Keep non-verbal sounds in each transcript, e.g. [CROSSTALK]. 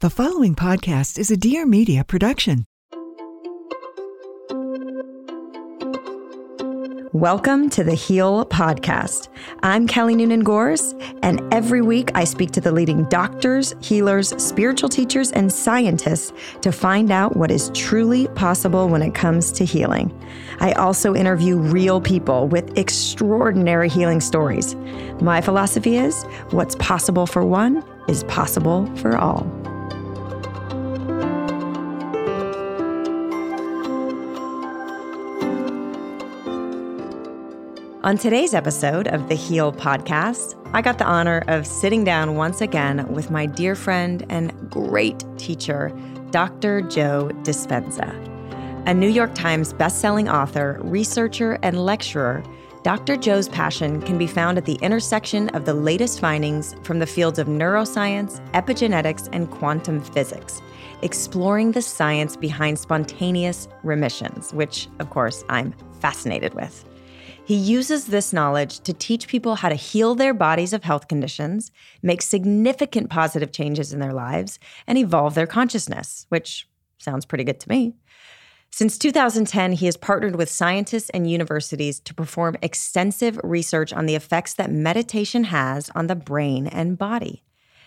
The following podcast is a Dear Media production. Welcome to the Heal Podcast. I'm Kelly Noonan Gores, and every week I speak to the leading doctors, healers, spiritual teachers, and scientists to find out what is truly possible when it comes to healing. I also interview real people with extraordinary healing stories. My philosophy is what's possible for one is possible for all. On today's episode of the Heal podcast, I got the honor of sitting down once again with my dear friend and great teacher, Dr. Joe Dispenza. A New York Times bestselling author, researcher, and lecturer, Dr. Joe's passion can be found at the intersection of the latest findings from the fields of neuroscience, epigenetics, and quantum physics, exploring the science behind spontaneous remissions, which, of course, I'm fascinated with. He uses this knowledge to teach people how to heal their bodies of health conditions, make significant positive changes in their lives, and evolve their consciousness, which sounds pretty good to me. Since 2010, he has partnered with scientists and universities to perform extensive research on the effects that meditation has on the brain and body.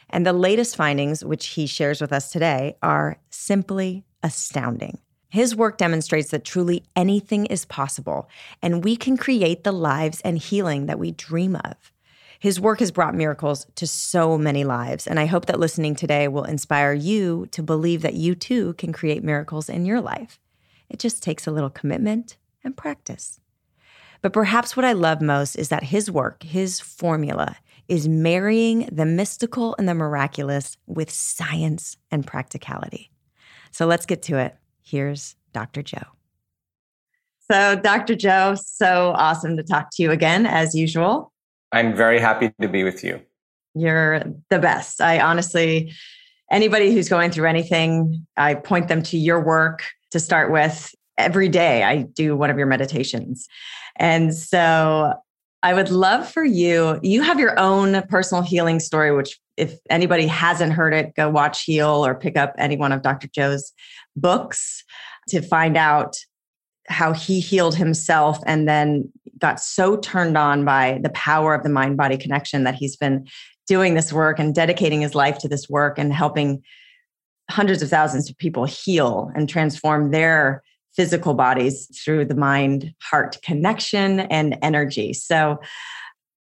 And the latest findings, which he shares with us today, are simply astounding. His work demonstrates that truly anything is possible, and we can create the lives and healing that we dream of. His work has brought miracles to so many lives, and I hope that listening today will inspire you to believe that you too can create miracles in your life. It just takes a little commitment and practice. But perhaps what I love most is that his work, his formula, is marrying the mystical and the miraculous with science and practicality. So let's get to it. Here's Dr. Joe. So, Dr. Joe, so awesome to talk to you again, as usual. I'm very happy to be with you. You're the best. I honestly, anybody who's going through anything, I point them to your work to start with. Every day, I do one of your meditations. And so, I would love for you, you have your own personal healing story, which, if anybody hasn't heard it, go watch Heal or pick up any one of Dr. Joe's books to find out how he healed himself and then got so turned on by the power of the mind body connection that he's been doing this work and dedicating his life to this work and helping hundreds of thousands of people heal and transform their physical bodies through the mind heart connection and energy. So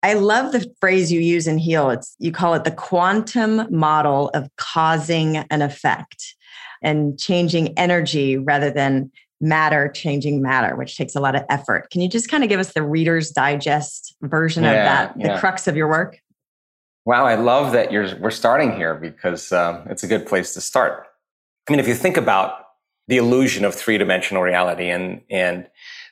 I love the phrase you use in heal. It's you call it the quantum model of causing an effect and changing energy rather than matter changing matter, which takes a lot of effort. Can you just kind of give us the Reader's Digest version yeah, of that, the yeah. crux of your work? Wow, I love that you're we're starting here because um, it's a good place to start. I mean, if you think about the illusion of three dimensional reality and and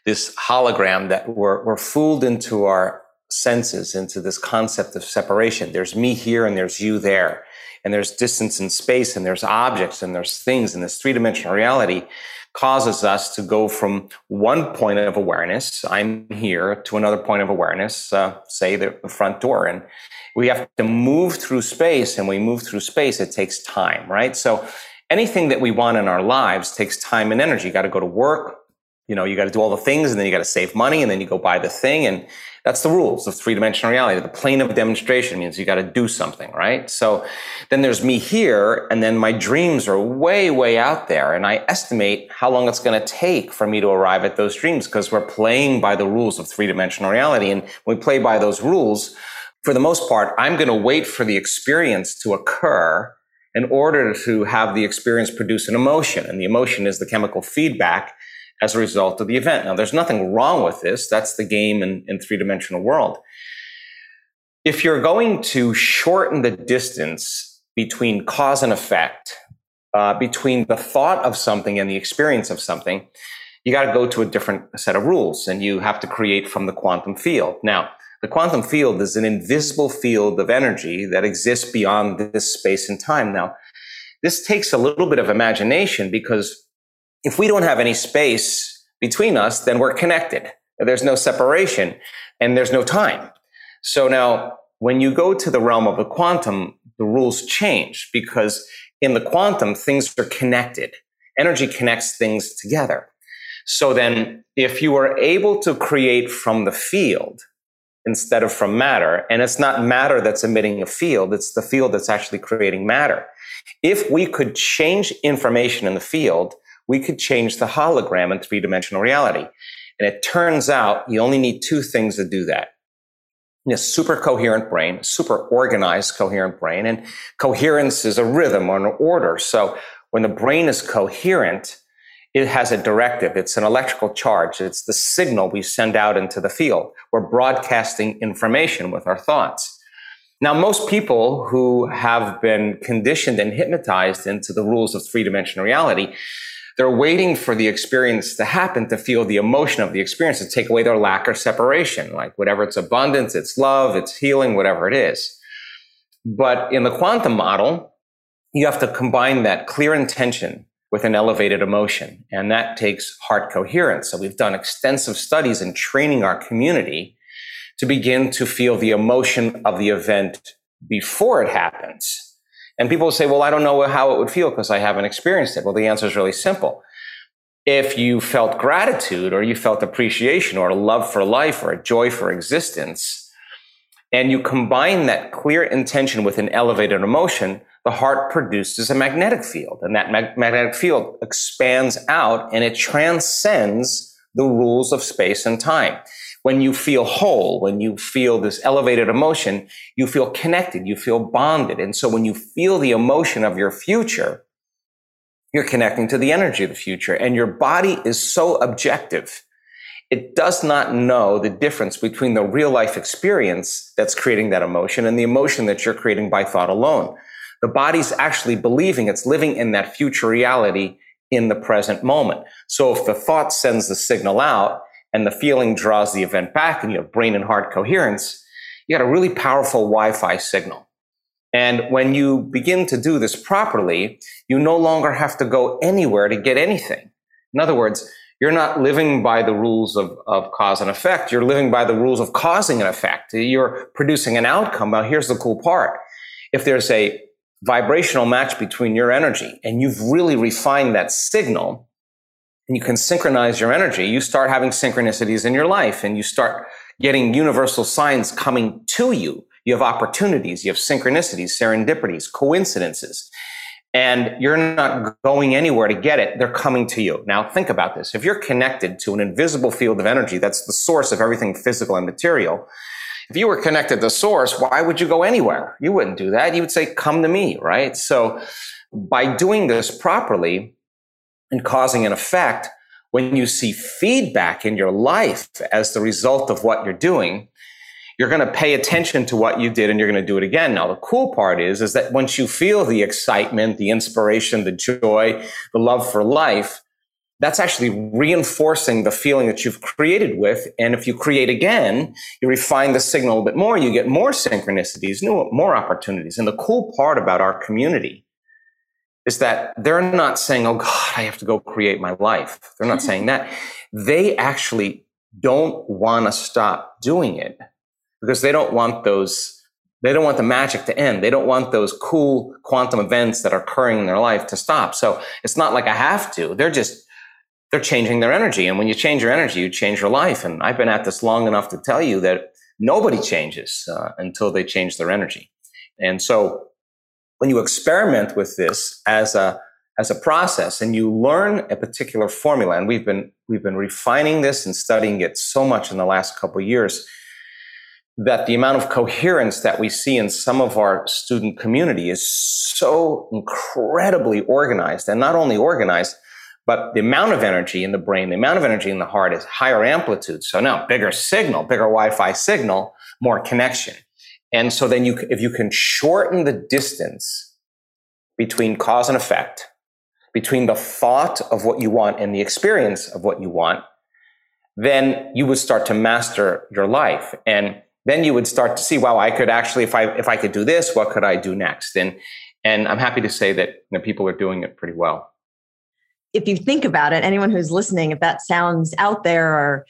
this hologram that we're, we're fooled into our senses into this concept of separation. There's me here and there's you there and there's distance and space and there's objects and there's things and this three dimensional reality causes us to go from one point of awareness, I'm here, to another point of awareness, uh, say the, front door. And we have to move through space and we move through space. It takes time, right? So anything that we want in our lives takes time and energy. You got to go to work, you know, you got to do all the things and then you got to save money and then you go buy the thing. And that's the rules of three dimensional reality. The plane of demonstration means you got to do something, right? So then there's me here and then my dreams are way, way out there. And I estimate how long it's going to take for me to arrive at those dreams because we're playing by the rules of three dimensional reality. And when we play by those rules, for the most part, I'm going to wait for the experience to occur in order to have the experience produce an emotion. And the emotion is the chemical feedback as a result of the event. Now, there's nothing wrong with this. That's the game in, in three dimensional world. If you're going to shorten the distance between cause and effect, uh, between the thought of something and the experience of something, you got to go to a different set of rules and you have to create from the quantum field. Now, the quantum field is an invisible field of energy that exists beyond this space and time. Now, this takes a little bit of imagination because if we don't have any space between us, then we're connected. There's no separation and there's no time. So now when you go to the realm of the quantum, the rules change because in the quantum, things are connected. Energy connects things together. So then if you are able to create from the field instead of from matter, and it's not matter that's emitting a field, it's the field that's actually creating matter. If we could change information in the field, we could change the hologram in three dimensional reality. And it turns out you only need two things to do that. A super coherent brain, super organized coherent brain, and coherence is a rhythm or an order. So when the brain is coherent, it has a directive. It's an electrical charge. It's the signal we send out into the field. We're broadcasting information with our thoughts. Now, most people who have been conditioned and hypnotized into the rules of three dimensional reality they're waiting for the experience to happen to feel the emotion of the experience to take away their lack of separation, like whatever it's abundance, it's love, it's healing, whatever it is. But in the quantum model, you have to combine that clear intention with an elevated emotion. And that takes heart coherence. So we've done extensive studies in training our community to begin to feel the emotion of the event before it happens and people say, well, I don't know how it would feel because I haven't experienced it. Well, the answer is really simple. If you felt gratitude or you felt appreciation or a love for life or a joy for existence, and you combine that clear intention with an elevated emotion, the heart produces a magnetic field. And that mag- magnetic field expands out and it transcends the rules of space and time when you feel whole, when you feel this elevated emotion, you feel connected, you feel bonded. And so when you feel the emotion of your future, you're connecting to the energy of the future and your body is so objective. It does not know the difference between the real life experience that's creating that emotion and the emotion that you're creating by thought alone. The body's actually believing it's living in that future reality in the present moment. So if the thought sends the signal out, and the feeling draws the event back and you have brain and heart coherence, you got a really powerful Wi-Fi signal. And when you begin to do this properly, you no longer have to go anywhere to get anything. In other words, you're not living by the rules of, of cause and effect. You're living by the rules of causing an effect. You're producing an outcome. Now, here's the cool part. If there's a vibrational match between your energy and you've really refined that signal, and you can synchronize your energy, you start having synchronicities in your life and you start getting universal signs coming to you. You have opportunities, you have synchronicities, serendipities, coincidences. And you're not going anywhere to get it. They're coming to you. Now think about this. If you're connected to an invisible field of energy, that's the source of everything physical and material. If you were connected to source, why would you go anywhere? You wouldn't do that. You would say, come to me, right? So by doing this properly, and causing an effect, when you see feedback in your life as the result of what you're doing, you're going to pay attention to what you did and you're going to do it again. Now, the cool part is, is that once you feel the excitement, the inspiration, the joy, the love for life, that's actually reinforcing the feeling that you've created with. And if you create again, you refine the signal a bit more, you get more synchronicities, new, more opportunities. And the cool part about our community is that they're not saying, oh God, I have to go create my life. They're not saying that. They actually don't want to stop doing it because they don't want those, they don't want the magic to end. They don't want those cool quantum events that are occurring in their life to stop. So it's not like I have to. They're just, they're changing their energy. And when you change your energy, you change your life. And I've been at this long enough to tell you that nobody changes uh, until they change their energy. And so when you experiment with this as a as a process and you learn a particular formula and we've been we've been refining this and studying it so much in the last couple years that the amount of coherence that we see in some of our student community is so incredibly organized and not only organized but the amount of energy in the brain the amount of energy in the heart is higher amplitude. So now bigger signal bigger wi-fi signal more connection and so then you, if you can shorten the distance between cause and effect, between the thought of what you want and the experience of what you want, then you would start to master your life. And then you would start to see, wow, I could actually, if I, if I could do this, what could I do next? And, and I'm happy to say that you know, people are doing it pretty well. If you think about it, anyone who's listening, if that sounds out there or,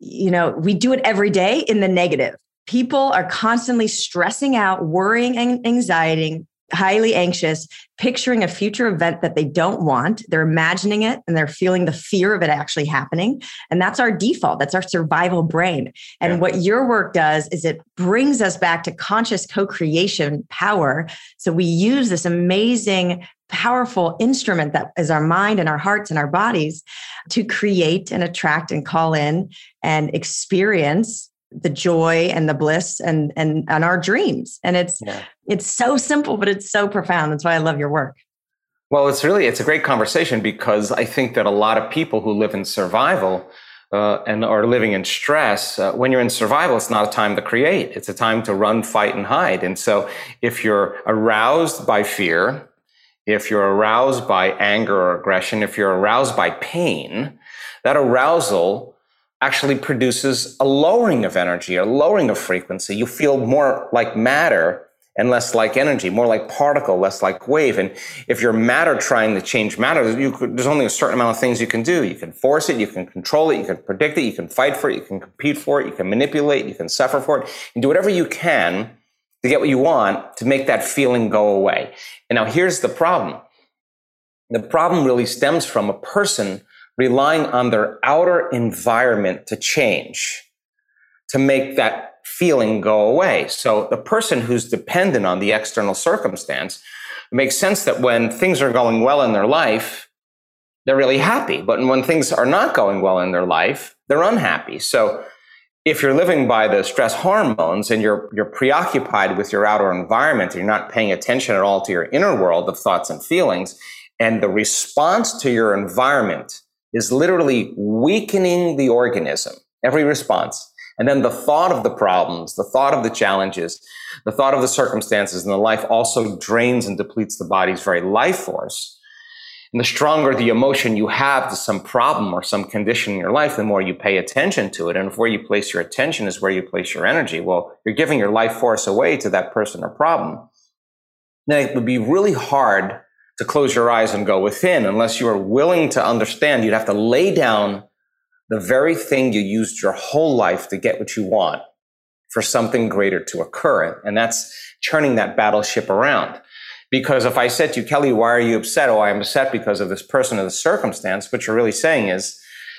you know, we do it every day in the negative. People are constantly stressing out, worrying and anxiety, highly anxious, picturing a future event that they don't want. They're imagining it and they're feeling the fear of it actually happening. And that's our default, that's our survival brain. And yeah. what your work does is it brings us back to conscious co creation power. So we use this amazing powerful instrument that is our mind and our hearts and our bodies to create and attract and call in and experience the joy and the bliss and and and our dreams. And it's yeah. it's so simple but it's so profound. That's why i love your work. Well it's really it's a great conversation because i think that a lot of people who live in survival uh, and are living in stress uh, when you're in survival it's not a time to create. It's a time to run fight and hide. And so if you're aroused by fear if you're aroused by anger or aggression if you're aroused by pain that arousal actually produces a lowering of energy, a lowering of frequency. You feel more like matter and less like energy, more like particle, less like wave. And if you're matter trying to change matter, could, there's only a certain amount of things you can do. You can force it, you can control it, you can predict it, you can fight for it, you can compete for it, you can manipulate, you can suffer for it, and do whatever you can to get what you want to make that feeling go away. And now here's the problem. The problem really stems from a person relying on their outer environment to change to make that feeling go away. So the person who's dependent on the external circumstance makes sense that when things are going well in their life, they're really happy. But when things are not going well in their life, they're unhappy. So if you're living by the stress hormones and you're you're preoccupied with your outer environment you're not paying attention at all to your inner world of thoughts and feelings and the response to your environment is literally weakening the organism, every response. And then the thought of the problems, the thought of the challenges, the thought of the circumstances in the life also drains and depletes the body's very life force. And the stronger the emotion you have to some problem or some condition in your life, the more you pay attention to it. And if where you place your attention is where you place your energy, well, you're giving your life force away to that person or problem. Then it would be really hard to close your eyes and go within unless you are willing to understand you'd have to lay down the very thing you used your whole life to get what you want for something greater to occur. And that's turning that battleship around. Because if I said to you, Kelly, why are you upset? Oh, I'm upset because of this person or the circumstance. What you're really saying is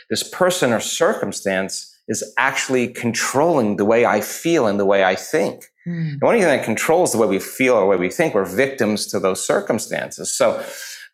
this person or circumstance is actually controlling the way I feel and the way I think. Mm. The only thing that controls the way we feel or the way we think, we're victims to those circumstances. So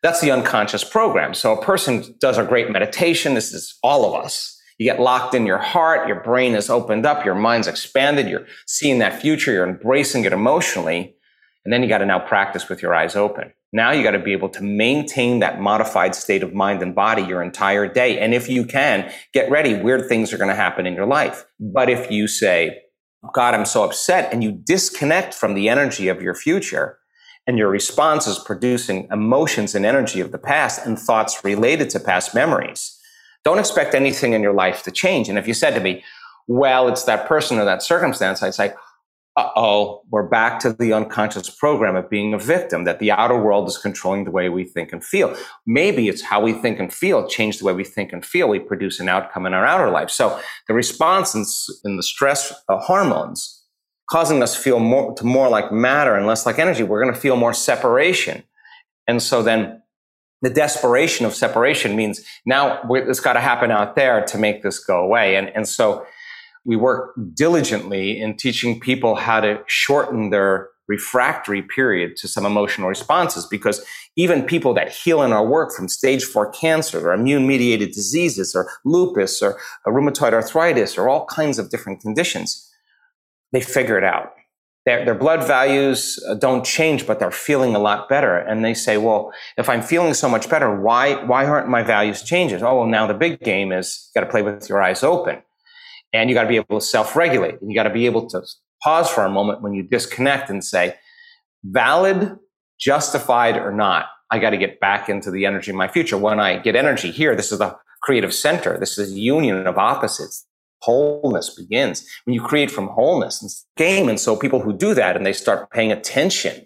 that's the unconscious program. So a person does a great meditation. This is all of us. You get locked in your heart. Your brain is opened up. Your mind's expanded. You're seeing that future. You're embracing it emotionally. And then you got to now practice with your eyes open. Now you got to be able to maintain that modified state of mind and body your entire day. And if you can, get ready. Weird things are going to happen in your life. But if you say, God, I'm so upset, and you disconnect from the energy of your future, and your response is producing emotions and energy of the past and thoughts related to past memories. Don't expect anything in your life to change. And if you said to me, well, it's that person or that circumstance, I'd say, uh-oh, we're back to the unconscious program of being a victim, that the outer world is controlling the way we think and feel. Maybe it's how we think and feel, change the way we think and feel. We produce an outcome in our outer life. So the response in, in the stress uh, hormones causing us feel more to more like matter and less like energy, we're going to feel more separation. And so then the desperation of separation means now it's got to happen out there to make this go away. And, and so we work diligently in teaching people how to shorten their refractory period to some emotional responses because even people that heal in our work from stage four cancer or immune mediated diseases or lupus or rheumatoid arthritis or all kinds of different conditions, they figure it out. Their, their blood values uh, don't change, but they're feeling a lot better. And they say, well, if I'm feeling so much better, why, why aren't my values changing? Oh, well, now the big game is you got to play with your eyes open and you got to be able to self-regulate and you got to be able to pause for a moment when you disconnect and say valid justified or not I got to get back into the energy of my future. When I get energy here, this is the creative center. This is a union of opposites. Wholeness begins when you create from wholeness and game. And so people who do that and they start paying attention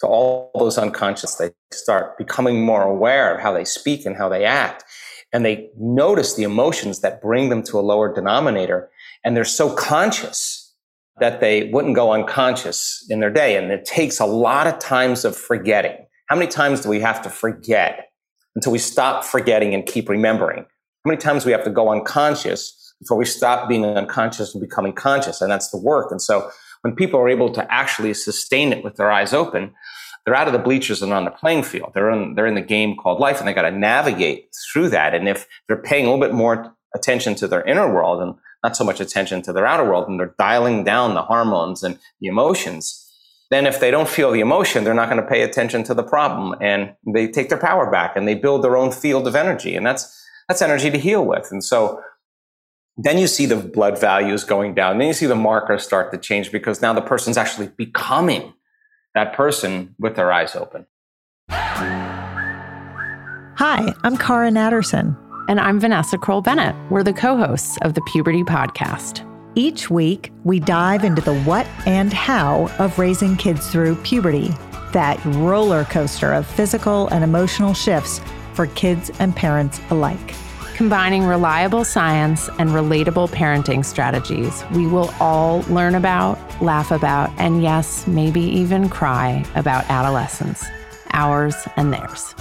to all those unconscious, they start becoming more aware of how they speak and how they act. And they notice the emotions that bring them to a lower denominator. And they're so conscious that they wouldn't go unconscious in their day. And it takes a lot of times of forgetting. How many times do we have to forget until we stop forgetting and keep remembering? How many times we have to go unconscious before we stop being unconscious and becoming conscious? And that's the work. And so when people are able to actually sustain it with their eyes open, they're out of the bleachers and on the playing field. They're in, they're in the game called life and they got to navigate through that. And if they're paying a little bit more attention to their inner world and not so much attention to their outer world and they're dialing down the hormones and the emotions, then if they don't feel the emotion, they're not going to pay attention to the problem and they take their power back and they build their own field of energy. And that's, that's energy to heal with. And so then you see the blood values going down. Then you see the markers start to change because now the person's actually becoming that person with their eyes open. Hi, I'm Cara Natterson. And I'm Vanessa Kroll Bennett. We're the co hosts of the Puberty Podcast. Each week, we dive into the what and how of raising kids through puberty, that roller coaster of physical and emotional shifts for kids and parents alike. Combining reliable science and relatable parenting strategies, we will all learn about, laugh about, and yes, maybe even cry about adolescence, ours and theirs.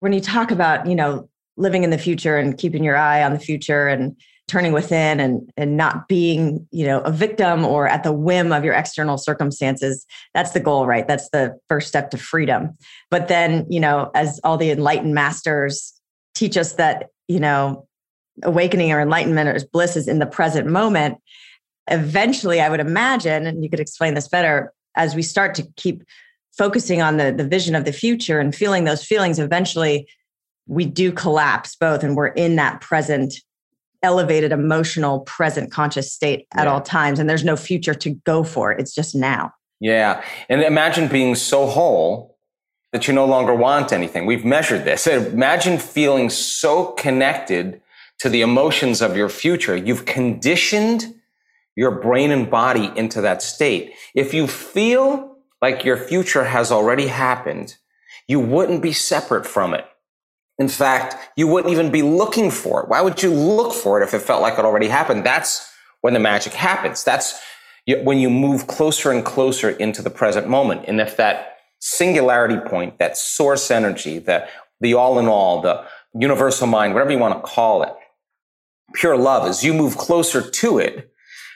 When you talk about, you know, living in the future and keeping your eye on the future and turning within and and not being you know a victim or at the whim of your external circumstances that's the goal right? That's the first step to freedom. But then you know as all the enlightened masters teach us that you know awakening or enlightenment or bliss is in the present moment eventually i would imagine and you could explain this better as we start to keep focusing on the the vision of the future and feeling those feelings eventually we do collapse both and we're in that present elevated emotional present conscious state at yeah. all times and there's no future to go for. It's just now. Yeah. And imagine being so whole that you no longer want anything. We've measured this. Imagine feeling so connected to the emotions of your future. You've conditioned your brain and body into that state. If you feel like your future has already happened you wouldn't be separate from it in fact, you wouldn't even be looking for it. Why would you look for it if it felt like it already happened? That's when the magic happens. That's when you move closer and closer into the present moment. And if that singularity point, that source energy, the, the all in all, the universal mind, whatever you want to call it, pure love, as you move closer to it,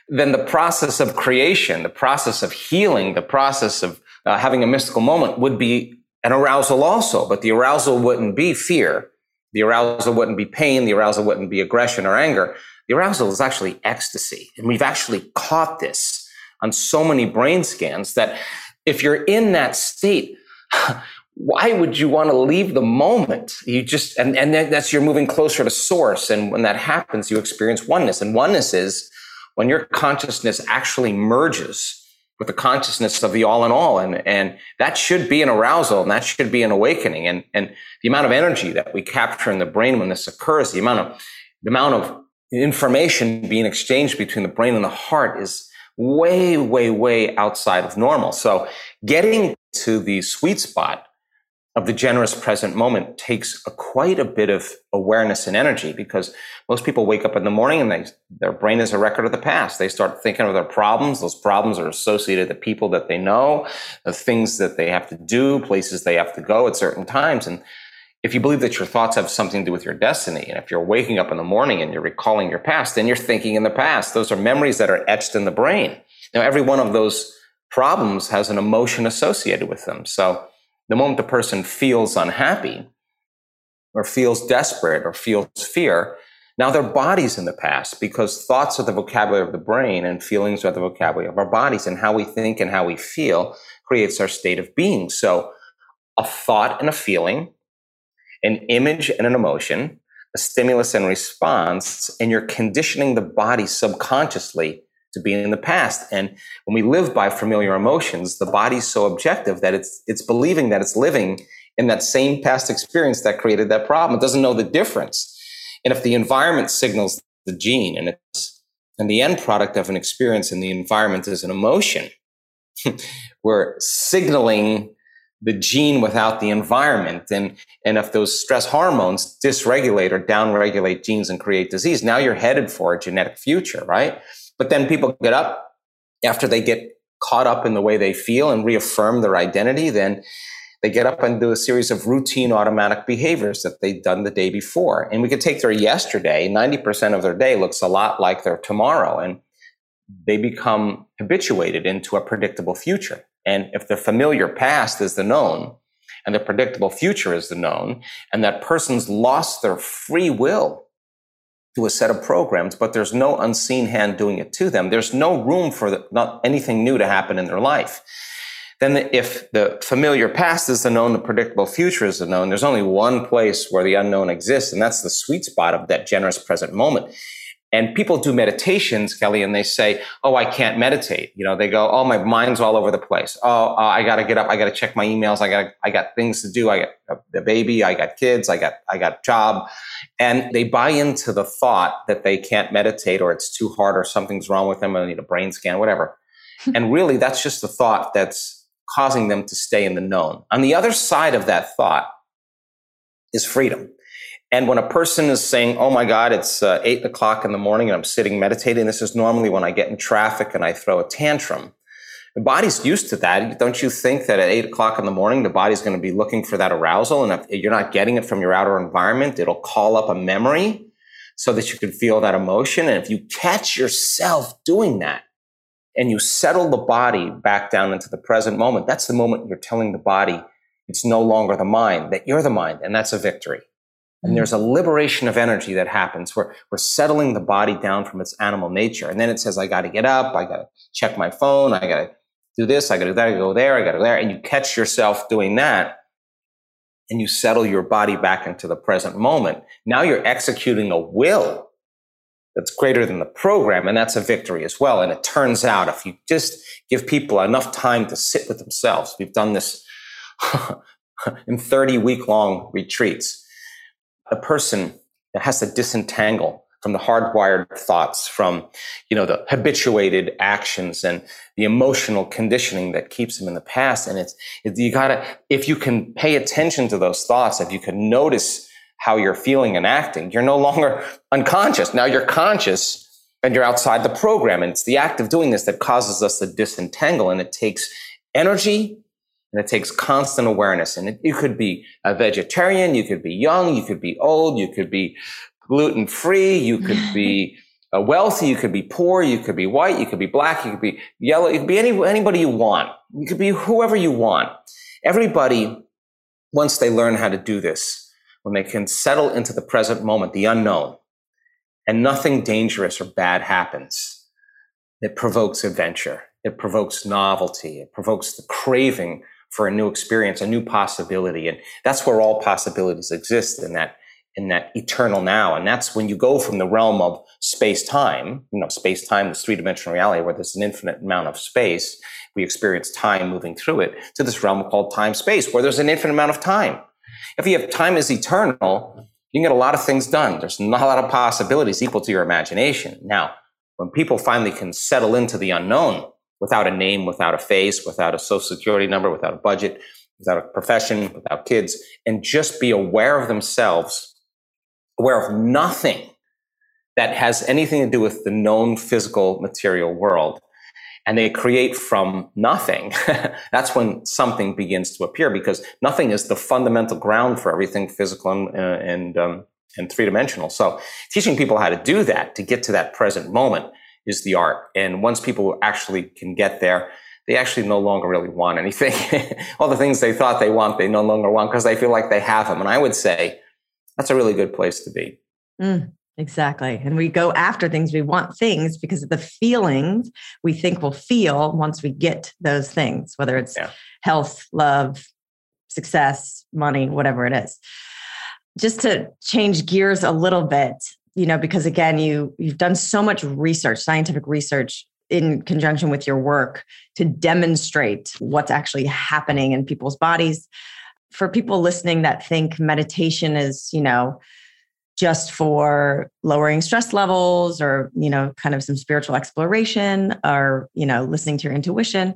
then the process of creation, the process of healing, the process of uh, having a mystical moment would be an arousal also, but the arousal wouldn't be fear. The arousal wouldn't be pain. The arousal wouldn't be aggression or anger. The arousal is actually ecstasy. And we've actually caught this on so many brain scans that if you're in that state, [SIGHS] why would you want to leave the moment? You just, and, and that's you're moving closer to source. And when that happens, you experience oneness. And oneness is when your consciousness actually merges with the consciousness of the all in all. And, and that should be an arousal and that should be an awakening. And, and the amount of energy that we capture in the brain when this occurs, the amount of, the amount of information being exchanged between the brain and the heart is way, way, way outside of normal. So getting to the sweet spot of the generous present moment takes a, quite a bit of awareness and energy because most people wake up in the morning and they, their brain is a record of the past. They start thinking of their problems. Those problems are associated with the people that they know, the things that they have to do, places they have to go at certain times. And if you believe that your thoughts have something to do with your destiny, and if you're waking up in the morning and you're recalling your past, then you're thinking in the past. Those are memories that are etched in the brain. Now, every one of those problems has an emotion associated with them. So the moment the person feels unhappy or feels desperate or feels fear, now their body's in the past because thoughts are the vocabulary of the brain and feelings are the vocabulary of our bodies and how we think and how we feel creates our state of being. So a thought and a feeling, an image and an emotion a stimulus and response, and you're conditioning the body subconsciously to be in the past. And when we live by familiar emotions, the body's so objective that it's it's believing that it's living in that same past experience that created that problem. It doesn't know the difference. And if the environment signals the gene and it's and the end product of an experience in the environment is an emotion, [LAUGHS] we're signaling the gene without the environment. And, and if those stress hormones dysregulate or downregulate genes and create disease, now you're headed for a genetic future, right? But then people get up after they get caught up in the way they feel and reaffirm their identity, then they get up and do a series of routine automatic behaviors that they'd done the day before. And we could take their yesterday, 90% of their day looks a lot like their tomorrow. And they become habituated into a predictable future. And if the familiar past is the known and the predictable future is the known, and that person's lost their free will to a set of programs, but there's no unseen hand doing it to them, there's no room for the, not anything new to happen in their life. Then the, if the familiar past is the known, the predictable future is the known, there's only one place where the unknown exists, and that's the sweet spot of that generous present moment. And people do meditations, Kelly, and they say, "Oh, I can't meditate." You know, they go, "Oh, my mind's all over the place. Oh, uh, I got to get up. I got to check my emails. I got I got things to do. I got a baby. I got kids. I got I got a job." And they buy into the thought that they can't meditate, or it's too hard, or something's wrong with them, or they need a brain scan, whatever. [LAUGHS] and really, that's just the thought that's causing them to stay in the known. On the other side of that thought is freedom. And when a person is saying, Oh my God, it's uh, eight o'clock in the morning and I'm sitting meditating, this is normally when I get in traffic and I throw a tantrum. The body's used to that. Don't you think that at eight o'clock in the morning, the body's going to be looking for that arousal? And if you're not getting it from your outer environment, it'll call up a memory so that you can feel that emotion. And if you catch yourself doing that and you settle the body back down into the present moment, that's the moment you're telling the body it's no longer the mind, that you're the mind. And that's a victory. And mm-hmm. there's a liberation of energy that happens where we're settling the body down from its animal nature. And then it says, I got to get up. I got to check my phone. I got to do this. I got to do that. I go there. I got to go there. And you catch yourself doing that and you settle your body back into the present moment. Now you're executing a will that's greater than the program. And that's a victory as well. And it turns out if you just give people enough time to sit with themselves, we've done this [LAUGHS] in 30 week long retreats a person that has to disentangle from the hardwired thoughts, from you know the habituated actions and the emotional conditioning that keeps them in the past. And it's it, you gotta if you can pay attention to those thoughts, if you can notice how you're feeling and acting, you're no longer unconscious. Now you're conscious and you're outside the program. And it's the act of doing this that causes us to disentangle. And it takes energy and it takes constant awareness. And it, you could be a vegetarian, you could be young, you could be old, you could be gluten free, you could [LAUGHS] be uh, wealthy, you could be poor, you could be white, you could be black, you could be yellow, you could be any, anybody you want. You could be whoever you want. Everybody, once they learn how to do this, when they can settle into the present moment, the unknown, and nothing dangerous or bad happens, it provokes adventure. It provokes novelty. It provokes the craving for a new experience, a new possibility. And that's where all possibilities exist in that, in that eternal now. And that's when you go from the realm of space time, you know, space time, this three dimensional reality where there's an infinite amount of space. We experience time moving through it to this realm called time space where there's an infinite amount of time. If you have time is eternal, you can get a lot of things done. There's not a lot of possibilities equal to your imagination. Now, when people finally can settle into the unknown, without a name, without a face, without a social security number, without a budget, without a profession, without kids, and just be aware of themselves, aware of nothing that has anything to do with the known physical material world. And they create from nothing. [LAUGHS] That's when something begins to appear because nothing is the fundamental ground for everything physical and, uh, and, um, and three dimensional. So teaching people how to do that, to get to that present moment, is the art. And once people actually can get there, they actually no longer really want anything. [LAUGHS] All the things they thought they want, they no longer want because they feel like they have them. And I would say that's a really good place to be. Mm, exactly. And we go after things, we want things because of the feelings we think we'll feel once we get those things, whether it's yeah. health, love, success, money, whatever it is. just to change gears a little bit, you know, because again, you you've done so much research, scientific research in conjunction with your work to demonstrate what's actually happening in people's bodies. For people listening that think meditation is, you know, just for lowering stress levels or, you know, kind of some spiritual exploration or, you know, listening to your intuition.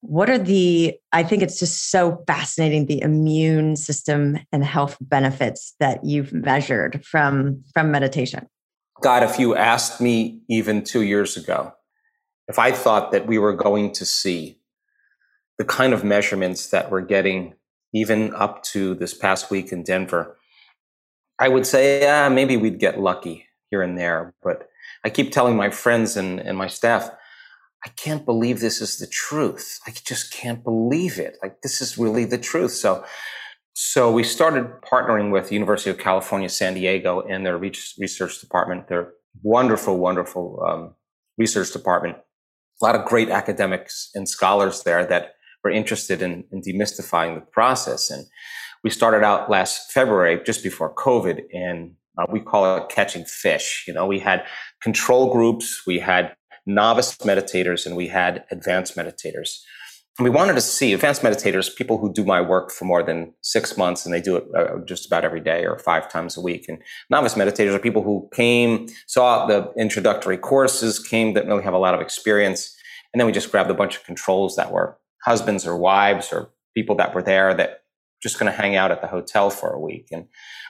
What are the, I think it's just so fascinating, the immune system and health benefits that you've measured from, from meditation. God, if you asked me even two years ago, if I thought that we were going to see the kind of measurements that we're getting even up to this past week in Denver, I would say, yeah, maybe we'd get lucky here and there. But I keep telling my friends and, and my staff, I can't believe this is the truth. I just can't believe it. Like this is really the truth. So, so we started partnering with University of California, San Diego and their research department, their wonderful, wonderful um, research department. A lot of great academics and scholars there that interested in, in demystifying the process. And we started out last February, just before COVID, and uh, we call it catching fish. You know, we had control groups, we had novice meditators, and we had advanced meditators. And we wanted to see advanced meditators, people who do my work for more than six months and they do it uh, just about every day or five times a week. And novice meditators are people who came, saw the introductory courses, came, that really have a lot of experience. And then we just grabbed a bunch of controls that were husbands or wives or people that were there that just going to hang out at the hotel for a week. And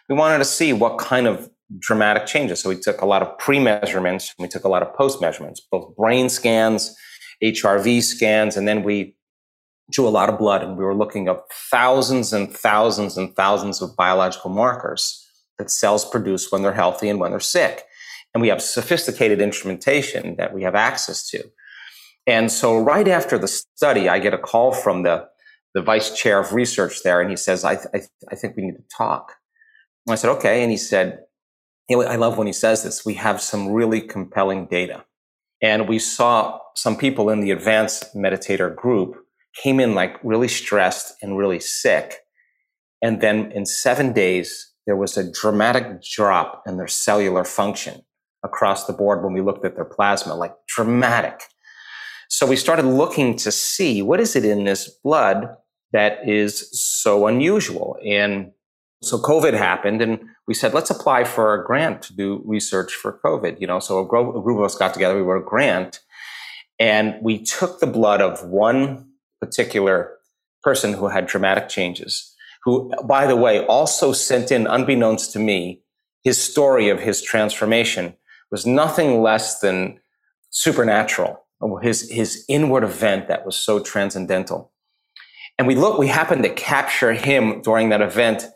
we wanted to see what kind of dramatic changes. So we took a lot of pre measurements, we took a lot of post measurements, both brain scans, HRV scans, and then we drew a lot of blood and we were looking up thousands and thousands and thousands of biological markers that cells produce when they're healthy and when they're sick. And we have sophisticated instrumentation that we have access to. And so right after the study, I get a call from the the vice chair of research there, and he says, I, th- I, th- I think we need to talk. And I said, okay. And he said, I love when he says this. We have some really compelling data. And we saw some people in the advanced meditator group came in like really stressed and really sick. And then in seven days, there was a dramatic drop in their cellular function across the board when we looked at their plasma, like dramatic. So we started looking to see what is it in this blood that is so unusual. And so COVID happened and we said, let's apply for a grant to do research for COVID. You know, so a group of us got together, we wrote a grant and we took the blood of one particular person who had dramatic changes, who, by the way, also sent in, unbeknownst to me, his story of his transformation was nothing less than supernatural his, his inward event that was so transcendental. And we look, we happened to capture him during that event.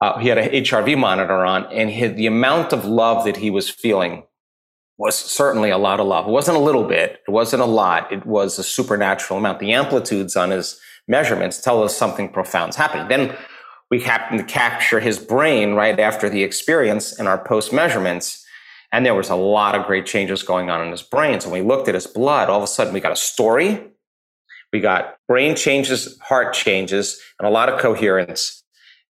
Uh, he had an HRV monitor on and he, the amount of love that he was feeling was certainly a lot of love. It wasn't a little bit. It wasn't a lot. It was a supernatural amount. The amplitudes on his measurements tell us something profound is happening. Then we happened to capture his brain right after the experience in our post measurements. And there was a lot of great changes going on in his brain. So when we looked at his blood, all of a sudden we got a story. We got brain changes, heart changes, and a lot of coherence.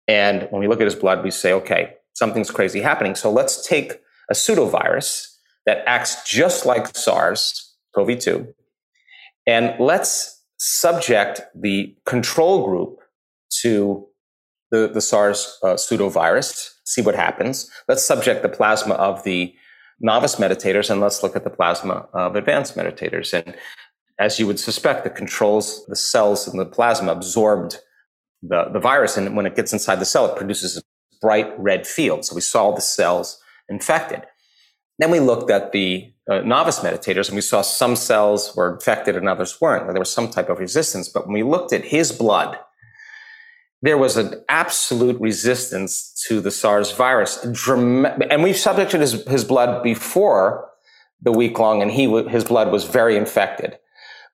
And when we look at his blood, we say, okay, something's crazy happening. So let's take a pseudovirus that acts just like SARS CoV 2, and let's subject the control group to the, the SARS uh, pseudovirus, see what happens. Let's subject the plasma of the novice meditators and let's look at the plasma of advanced meditators. And as you would suspect, the controls, the cells in the plasma absorbed the, the virus. And when it gets inside the cell, it produces a bright red field. So we saw the cells infected. Then we looked at the uh, novice meditators and we saw some cells were infected and others weren't. There was some type of resistance. But when we looked at his blood, there was an absolute resistance to the SARS virus. And we've subjected his, his blood before the week long, and he his blood was very infected.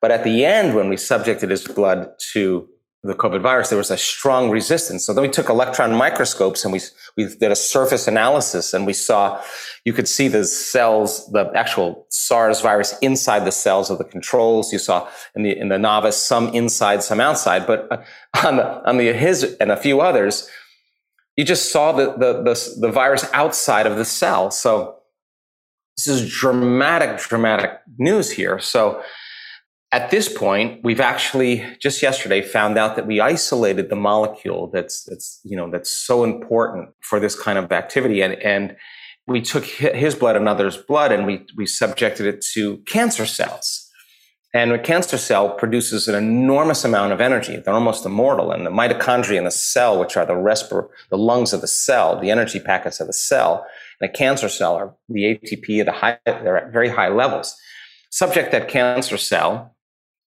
But at the end, when we subjected his blood to the COVID virus, there was a strong resistance. So then we took electron microscopes and we, we did a surface analysis and we saw, you could see the cells, the actual SARS virus inside the cells of the controls. You saw in the, in the novice, some inside, some outside. But [LAUGHS] on the, on the, his and a few others, you just saw the, the, the, the virus outside of the cell. So this is dramatic, dramatic news here. So at this point, we've actually just yesterday found out that we isolated the molecule that's that's you know that's so important for this kind of activity, and and we took his blood and others' blood, and we we subjected it to cancer cells. And a cancer cell produces an enormous amount of energy. They're almost immortal. And the mitochondria in the cell, which are the respir- the lungs of the cell, the energy packets of the cell, a cancer cell are the ATP at a high, they're at very high levels. Subject that cancer cell,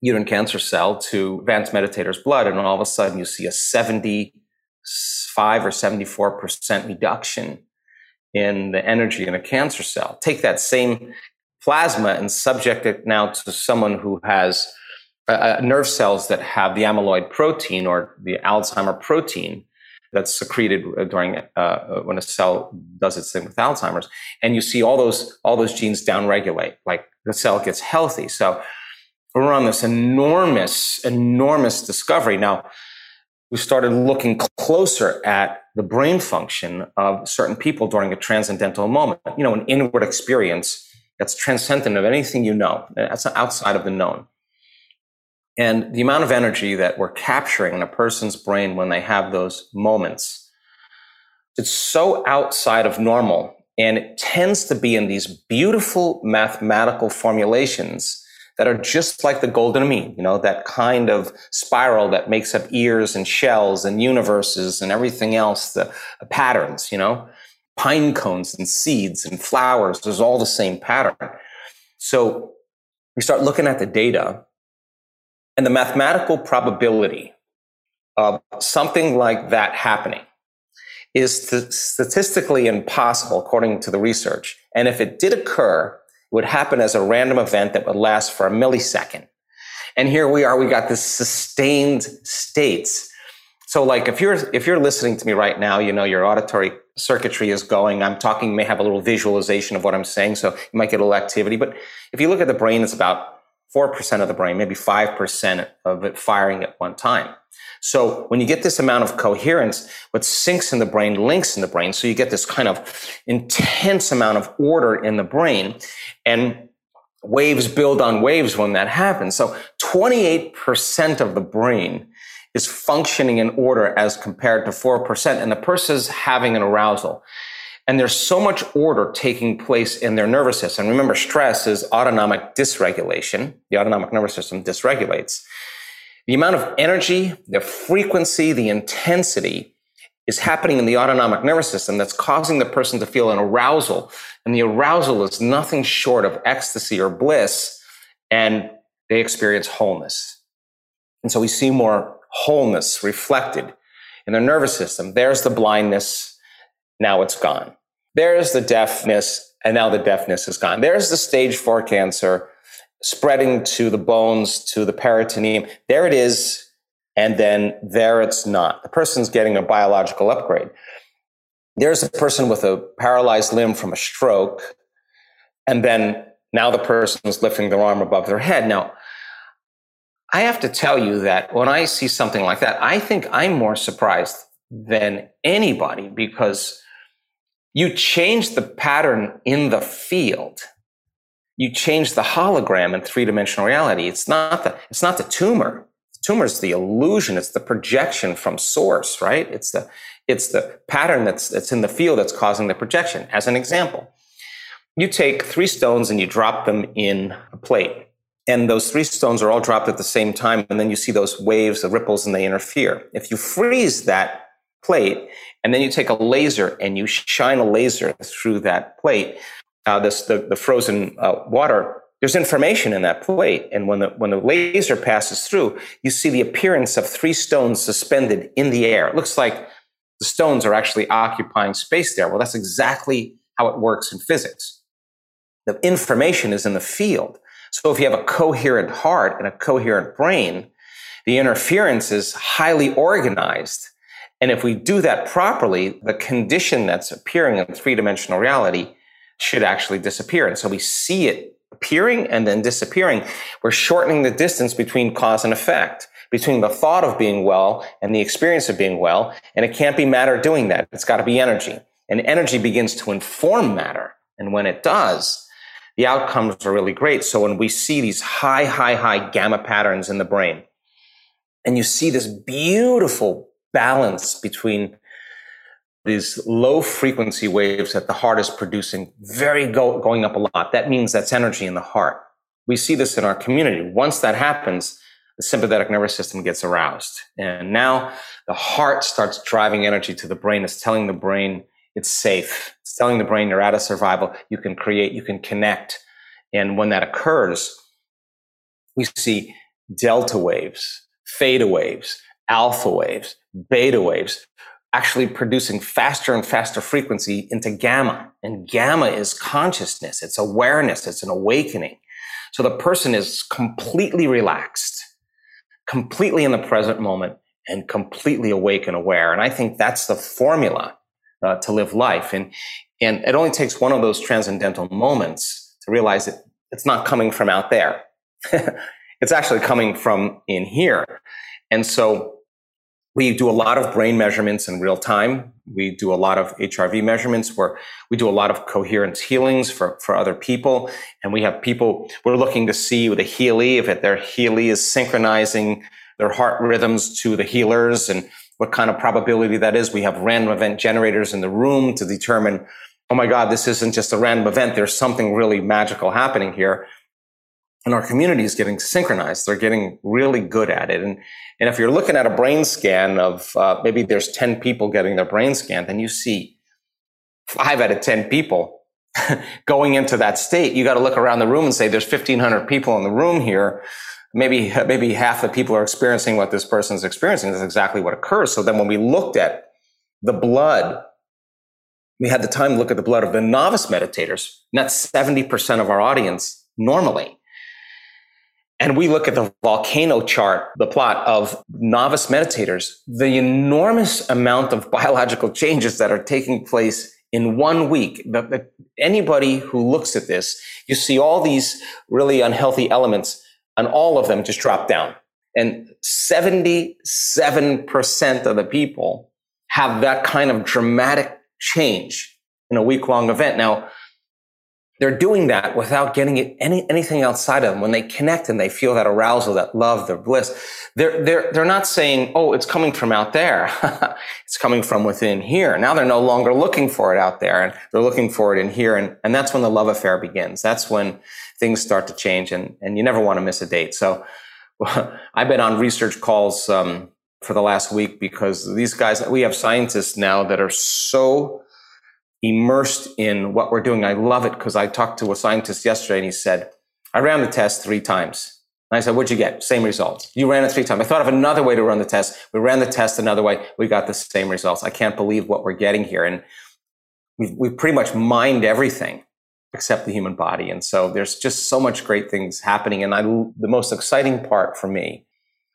uterine cancer cell, to advanced meditator's blood, and all of a sudden you see a 75 or 74% reduction in the energy in a cancer cell. Take that same plasma and subject it now to someone who has uh, uh nerve cells that have the amyloid protein or the Alzheimer protein that's secreted uh, during uh, uh, when a cell does its thing with Alzheimer's, and you see all those all those genes downregulate, like the cell gets healthy. So we're on this enormous, enormous discovery now. We started looking closer at the brain function of certain people during a transcendental moment. You know, an inward experience that's transcendent of anything you know. That's outside of the known. And the amount of energy that we're capturing in a person's brain when they have those moments, it's so outside of normal. And it tends to be in these beautiful mathematical formulations that are just like the golden mean, you know, that kind of spiral that makes up ears and shells and universes and everything else, the, patterns, you know, pine cones and seeds and flowers. There's all the same pattern. So we start looking at the data and the mathematical probability of something like that happening is statistically impossible according to the research. And if it did occur, would happen as a random event that would last for a millisecond. And here we are, we got this sustained states. So like if you're if you're listening to me right now, you know your auditory circuitry is going. I'm talking may have a little visualization of what I'm saying, so you might get a little activity. But if you look at the brain, it's about 4% of the brain, maybe 5% of it firing at one time. So when you get this amount of coherence, what syncs in the brain links in the brain. So you get this kind of intense amount of order in the brain and waves build on waves when that happens. So 28% of the brain is functioning in order as compared to 4%. And the person is having an arousal. And there's so much order taking place in their nervous system. Remember, stress is autonomic dysregulation. The autonomic nervous system dysregulates. The amount of energy, the frequency, the intensity is happening in the autonomic nervous system that's causing the person to feel an arousal. And the arousal is nothing short of ecstasy or bliss. And they experience wholeness. And so we see more wholeness reflected in their nervous system. There's the blindness. Now it's gone. There's the deafness, and now the deafness is gone. There's the stage four cancer spreading to the bones, to the peritoneum. There it is. And then there it's not. The person's getting a biological upgrade. There's a person with a paralyzed limb from a stroke. And then now the person's lifting their arm above their head. Now, I have to tell you that when I see something like that, I think I'm more surprised than anybody because you change the pattern in the field. You change the hologram in three dimensional reality. It's not the, it's not the tumor. The tumor is the illusion. It's the projection from source, right? It's the, it's the pattern that's, that's in the field that's causing the projection. As an example, you take three stones and you drop them in a plate. And those three stones are all dropped at the same time. And then you see those waves, the ripples, and they interfere. If you freeze that plate, and then you take a laser and you shine a laser through that plate. Uh, this the, the frozen uh, water. There's information in that plate, and when the when the laser passes through, you see the appearance of three stones suspended in the air. It looks like the stones are actually occupying space there. Well, that's exactly how it works in physics. The information is in the field. So if you have a coherent heart and a coherent brain, the interference is highly organized and if we do that properly, the condition that's appearing in three dimensional reality should actually disappear. And so we see it appearing and then disappearing. We're shortening the distance between cause and effect. between the thought of being well and the experience of being well. And it can't be matter doing that. It's got to be energy. And energy begins to inform matter. And when it does, the outcomes are really great. So when we see these high, high, high gamma patterns in the brain, and you see this beautiful balance between these low frequency waves that the heart is producing, very go, going up a lot. That means that's energy in the heart. We see this in our community. Once that happens, the sympathetic nervous system gets aroused. And now the heart starts driving energy to the brain. It's telling the brain it's safe. It's telling the brain you're out of survival. You can create, you can connect. And when that occurs, we see delta waves, theta waves, alpha waves, beta waves, actually producing faster and faster frequency into gamma. And gamma is consciousness. It's awareness. It's an awakening. So the person is completely relaxed, completely in the present moment and completely awake and aware. And I think that's the formula uh, to live life. And, and it only takes one of those transcendental moments to realize that it's not coming from out there. [LAUGHS] it's actually coming from in here. And so we do a lot of brain measurements in real time. We do a lot of HRV measurements where we do a lot of coherence healings for, for other people. And we have people, we're looking to see with a healee, if their healee is synchronizing their heart rhythms to the healers and what kind of probability that is. We have random event generators in the room to determine, oh my God, this isn't just a random event. There's something really magical happening here and our community is getting synchronized. They're getting really good at it. And, and if you're looking at a brain scan of uh, maybe there's 10 people getting their brain scanned, and you see five out of 10 people [LAUGHS] going into that state, you got to look around the room and say, there's 1500 people in the room here. Maybe, maybe half the people are experiencing what this person's experiencing. That's exactly what occurs. So then when we looked at the blood, we had the time to look at the blood of the novice meditators, that's 70% of our audience normally and we look at the volcano chart, the plot of novice meditators, the enormous amount of [LAUGHS] biological changes that are taking place in one week. That anybody who looks at this, you see all these really unhealthy elements, and all of them just drop down. And 77% of the people have that kind of dramatic change in a week long event. Now, they're doing that without getting it any, anything outside of them. When they connect and they feel that arousal, that love, their bliss, they're, they're, they're not saying, Oh, it's coming from out there. [LAUGHS] it's coming from within here. Now they're no longer looking for it out there and they're looking for it in here. And, and that's when the love affair begins. That's when things start to change and, and you never want to miss a date. So [LAUGHS] I've been on research calls, um, for the last week because these guys, we have scientists now that are so immersed in what we're doing. I love it because I talked to a scientist yesterday and he said, I ran the test three times. And I said, What'd you get? Same results. You ran it three times. I thought of another way to run the test. We ran the test another way. We got the same results. I can't believe what we're getting here. And we've, we've pretty much mined everything except the human body. And so there's just so much great things happening. And I, the most exciting part for me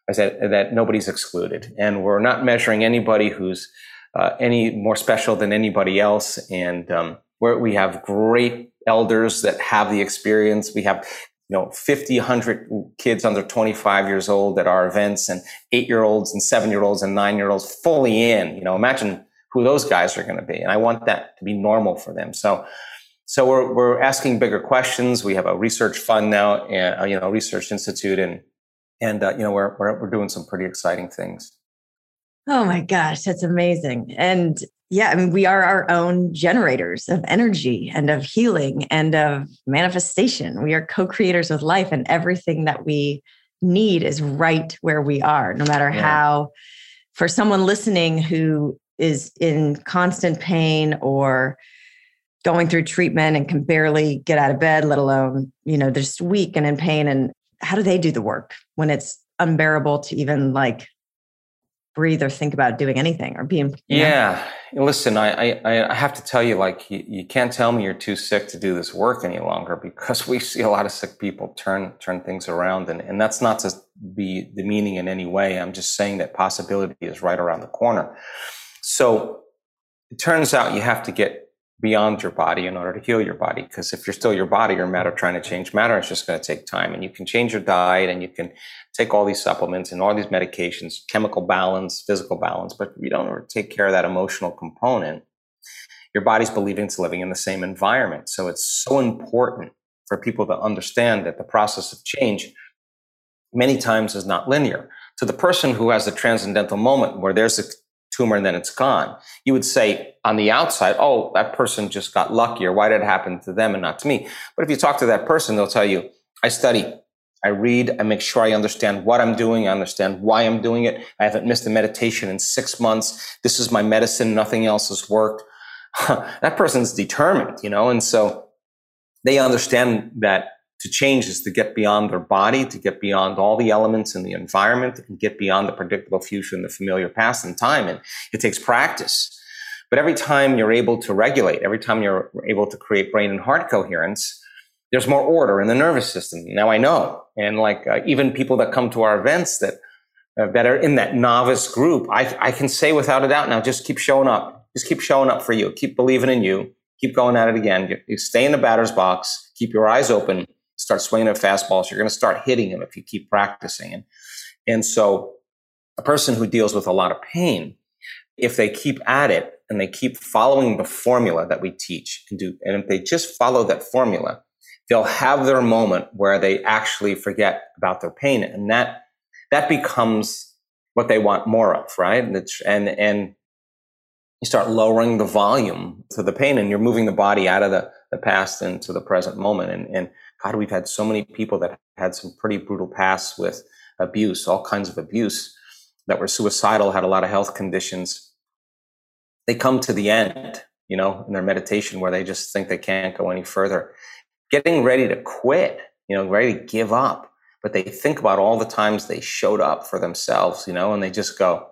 is that, that nobody's excluded. And we're not measuring anybody who's uh, any more special than anybody else. And um, we have great elders that have the experience. We have you know 50 100 kids under 25 years old at our events and eight year olds and seven year olds and nine year olds fully in. You know imagine who those guys are going to be. And i want that to be normal for them. So so we're, we're asking bigger questions. We have a research fund now and uh, you know research institute and and uh, you know we're, we're, we're doing some pretty exciting things Oh my gosh, that's amazing. And yeah, I mean, we are our own generators of energy and of healing and of manifestation. We are co creators with life, and everything that we need is right where we are, no matter yeah. how, for someone listening who is in constant pain or going through treatment and can barely get out of bed, let alone, you know, they're just weak and in pain. And how do they do the work when it's unbearable to even like breathe or think about doing anything or being. Yeah. Listen, I, I, I have to tell you, like, you, you can't tell me you're too sick to do this work any longer because [LAUGHS] we see a lot of sick people turn, turn things around. And, and that's not to be demeaning in any way. I'm just saying that possibility is right around the corner. So it turns out you have to get beyond your body in order to heal your body. Because if you're still your body, your matter trying to change matter, it's just going to take time. And you can change your diet and you can take all these supplements and all these medications, chemical balance, physical balance. But you don't take care of that emotional component, your body's believing it's living in the same environment. So it's so important for people to understand that the process of change many times is not linear. To the person who has the transcendental moment where there's a tumor and then it's gone, you would say on the outside, oh, that person just got lucky, or why did it happen to them and not to me? But if you talk to that person, they'll tell you, I study, I read, I make sure I understand what I'm doing, I understand why I'm doing it. I haven't missed a meditation in six months. This is my medicine, nothing else has worked. [LAUGHS] that person's determined, you know, and so they understand that to change is to get beyond their body, to get beyond all the elements in the environment, and get beyond the predictable future and the familiar past and time. And it takes practice. But every time you're able to regulate, every time you're able to create brain and heart coherence, there's more order in the nervous system. Now I know. And like uh, even people that come to our events that, uh, that are in that novice group, I, I can say without a doubt now, just keep showing up. Just keep showing up for you. Keep believing in you. Keep going at it again. You, you stay in the batter's box. Keep your eyes open start swinging at fastballs. You're going to start hitting them if you keep practicing. And, so a person who deals with a lot of pain, if they keep at it and they keep following the formula that we teach and do, and if they just follow that formula, they'll have their moment where they actually forget about their pain. And that, that becomes what they want more of, right? And, and, and you start lowering the volume to the pain and you're moving the body out of the, the past into the present moment. And, and God, we've had so many people that had some pretty brutal pasts with abuse, all kinds of abuse, that were suicidal, had a lot of health conditions. They come to the end, you know, in their meditation where they just think they can't go any further. Getting ready to quit, you know, ready to give up. But they think about all the times they showed up for themselves, you know, and they just go,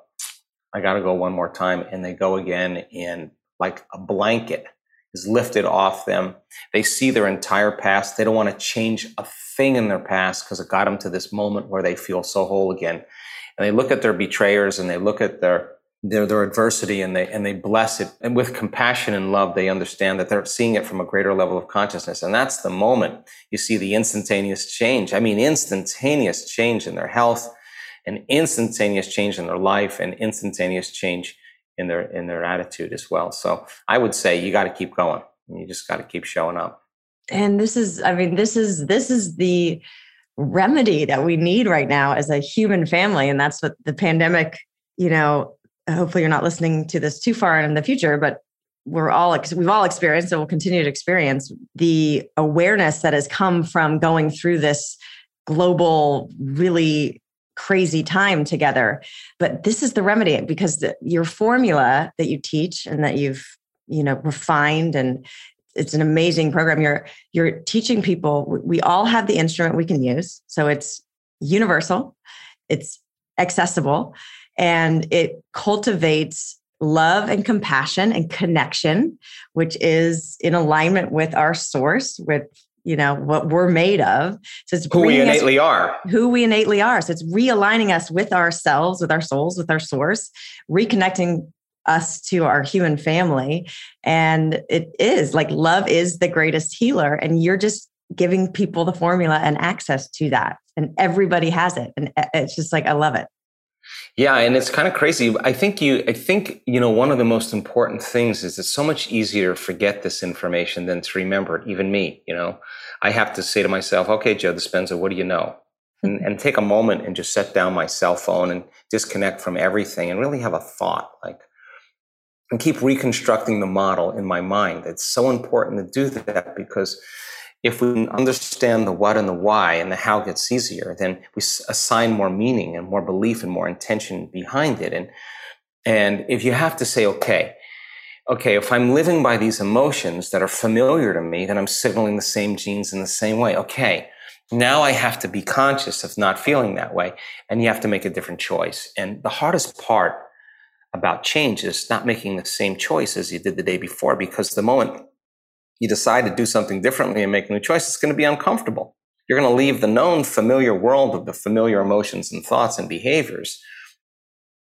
I got to go one more time. And they go again in like a blanket is lifted off them. They see their entire past. They don't want to change a thing in their past because it got them to this moment where they feel so whole again. And they look at their betrayers and they look at their their, their adversity and they and they bless it. And with compassion and love, they understand that they're seeing it from a greater level of consciousness. And that's the moment you see the instantaneous change. I mean, instantaneous change in their health, an instantaneous change in their life, and instantaneous change in their in their attitude as well. So I would say you got to keep going. You just got to keep showing up. And this is, I mean, this is this is the remedy that we need right now as a human family, and that's what the pandemic. You know, hopefully you're not listening to this too far in the future, but we're all we've all experienced and will continue to experience the awareness that has come from going through this global really crazy time together. But this is the remedy because the, your formula that you teach and that you've you know refined and it's an amazing program. You're you're teaching people. We all have the instrument we can use, so it's universal, it's accessible, and it cultivates love and compassion and connection, which is in alignment with our source, with you know what we're made of. So it's who we innately us, are. who we innately are. So it's realigning us with ourselves with our souls with our source reconnecting us to our human family. And it is like love is the greatest healer and you're just giving people the formula and access to that. And everybody has it and it's just like i love it yeah, and it's kind of crazy. I think you I think, you know, one of the most important things is it's so much easier to forget this information than to remember it, even me, you know. I have to say to myself, okay, Joe Dispenza, what do you know? And, mm-hmm. and take a moment and just set down my cell phone and disconnect from everything and really have a thought like and keep reconstructing the model in my mind. It's so important to do that because if we understand the what and the why and the how gets easier, then we assign more meaning and more belief and more intention behind it. And, and if you have to say, okay, okay, if I'm living by these emotions that are familiar to me, then I'm signaling the same genes in the same way. Okay. Now I have to be conscious of not feeling that way and you have to make a different choice. And the hardest part about change is not making the same choice as you did the day before because the moment you decide to do something differently and make a new choice, it's going to be uncomfortable. You're going to leave the known familiar world of the familiar emotions and thoughts and behaviors.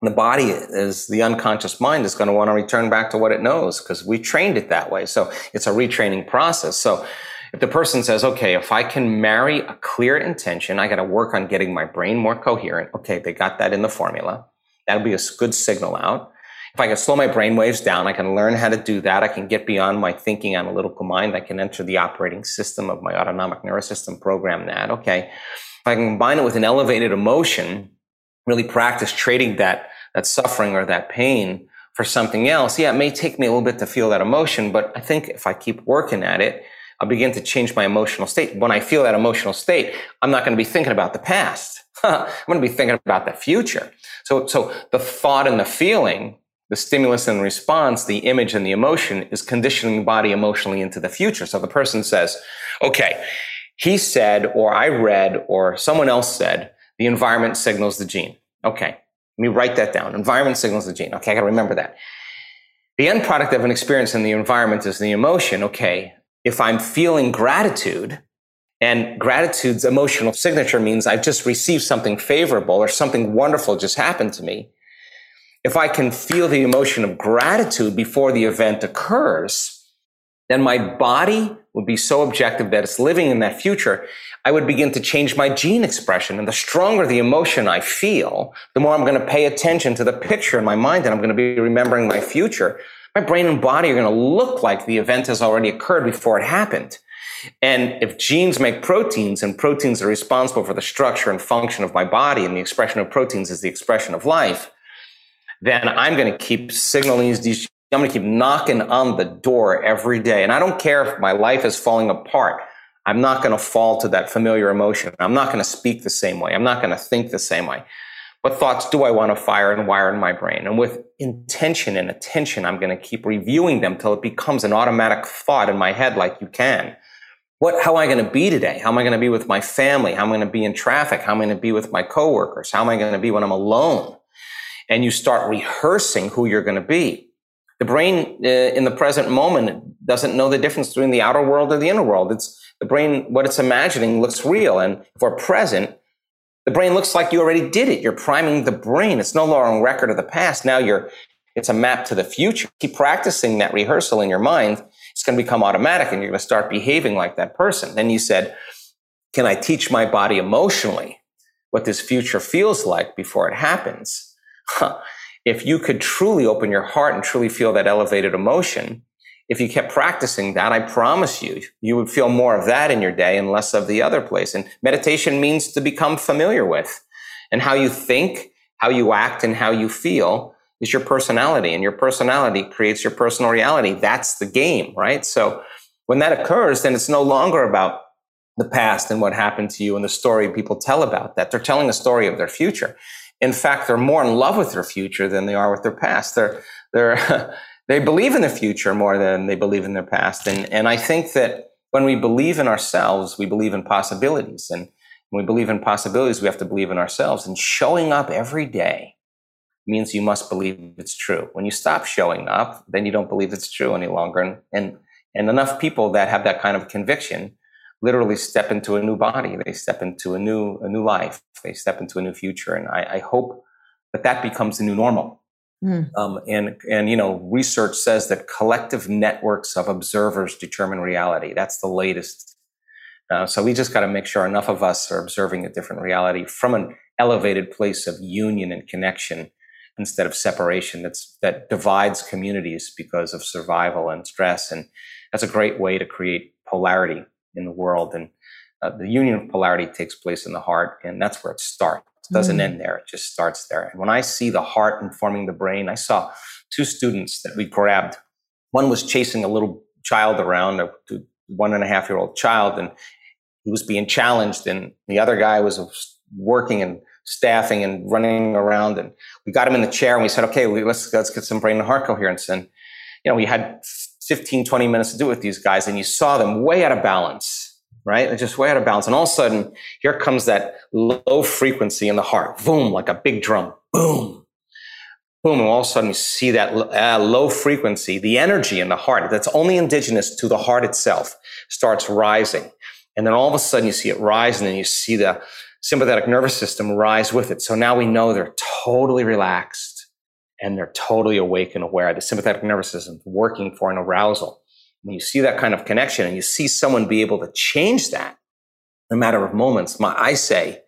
the body is the unconscious mind is going to want to return back to what it knows because we trained it that way. So it's a retraining process. So if the person says, okay, if I can marry a clear intention, I got to work on getting my brain more coherent. Okay, they got that in the formula. That'll be a good signal out. If I can slow my brain waves down, I can learn how to do that. I can get beyond my thinking analytical mind. I can enter the operating system of my autonomic nervous system, program that. Okay. If I can combine it with an elevated emotion, really practice trading that, that suffering or that pain for something else. Yeah, it may take me a little bit to feel that emotion, but I think if I keep working at it, I'll begin to change my emotional state. When I feel that emotional state, I'm not going to be thinking about the past. [LAUGHS] I'm going to be thinking about the future. So, so the thought and the feeling, the stimulus and response, the image and the emotion is conditioning the body emotionally into the future. So the person says, okay, he said, or I read, or someone else said, the environment signals the gene. Okay. Let me write that down. Environment signals the gene. Okay. I got to remember that. The end product of an experience in the environment is the emotion. Okay if I'm feeling gratitude, and gratitude's emotional signature means I've just received something favorable or something wonderful just happened to me. If I can feel the emotion of gratitude before the event occurs, then my body would be so objective that it's living in that future. I would begin to change my gene expression. And the stronger the emotion I feel, the more I'm going to pay attention to the picture in my mind and I'm going to be remembering my future my brain and body are going to look like the event has already occurred before it happened. And if genes make proteins and proteins are responsible for the structure and function of my body and the expression of proteins is the expression of life, then I'm going to keep signaling these. I'm going to keep knocking on the door every day. And I don't care if my life is falling apart. I'm not going to fall to that familiar emotion. I'm not going to speak the same way. I'm not going to think the same way. What thoughts do I want to fire and wire in my brain? And with intention and attention, I'm going to keep reviewing them till it becomes an automatic thought in my head, like you can. What, how am I going to be today? How am I going to be with my family? How am I going to be in traffic? How am I going to be with my coworkers? How am I going to be when I'm alone? And you start rehearsing who you're going to be. The brain uh, in the present moment doesn't know the difference between the outer world and the inner world. It's the brain, what it's imagining looks real. And if we're present, the brain looks like you already did it. You're priming the brain. It's no longer a record of the past. Now you're, it's a map to the future. Keep practicing that rehearsal in your mind. It's going to become automatic and you're going to start behaving like that person. Then you said, can I teach my body emotionally what this future feels like before it happens? Huh. If you could truly open your heart and truly feel that elevated emotion, if you kept practicing that, I promise you, you would feel more of that in your day and less of the other place. And meditation means to become familiar with. And how you think, how you act, and how you feel is your personality. And your personality creates your personal reality. That's the game, right? So when that occurs, then it's no longer about the past and what happened to you and the story people tell about that. They're telling a story of their future. In fact, they're more in love with their future than they are with their past. They're, they're, [LAUGHS] they believe in the future more than they believe in their past. And, and I think that when we believe in ourselves, we believe in possibilities. And when we believe in possibilities, we have to believe in ourselves. And showing up every day means you must believe it's true. When you stop showing up, then you don't believe it's true any longer. And, and, and enough people that have that kind of conviction literally step into a new body. They step into a new, a new life. They step into a new future. And I, I hope that that becomes the new normal Mm. Um, and, and, you know, research says that collective networks of observers determine reality. That's the latest. Uh, so we just got to make sure enough of us are observing a different reality from an elevated place of union and connection instead of separation that's, that divides communities because of survival and stress. And that's a great way to create polarity in the world. And uh, the union of polarity takes place in the heart, and that's where it starts. It doesn't mm. end there. It just starts there. And when I see the heart informing the brain, I saw two students that we grabbed. One was chasing a little child around, a one and a half year old child, and he was being challenged. And the other guy was working and staffing and running around. And we got him in the chair and we said, okay, let's, let's get some brain and heart coherence. And, you know, we had 15, 20 minutes to do it with these guys and you saw them way out of balance right? It's just way out of balance. And all of a sudden, here comes that low frequency in the heart. Boom, like a big drum. Boom. Boom. And all of a sudden, you see that uh, low frequency, the energy in the heart that's only indigenous to the heart itself starts rising. And then all of a sudden, you see it rise and then you see the sympathetic nervous system rise with it. So now we know they're totally relaxed and they're totally awake and aware. The sympathetic nervous system is working for an arousal. When you see that kind of connection and you see someone be able to change that in a matter of moments, my, I say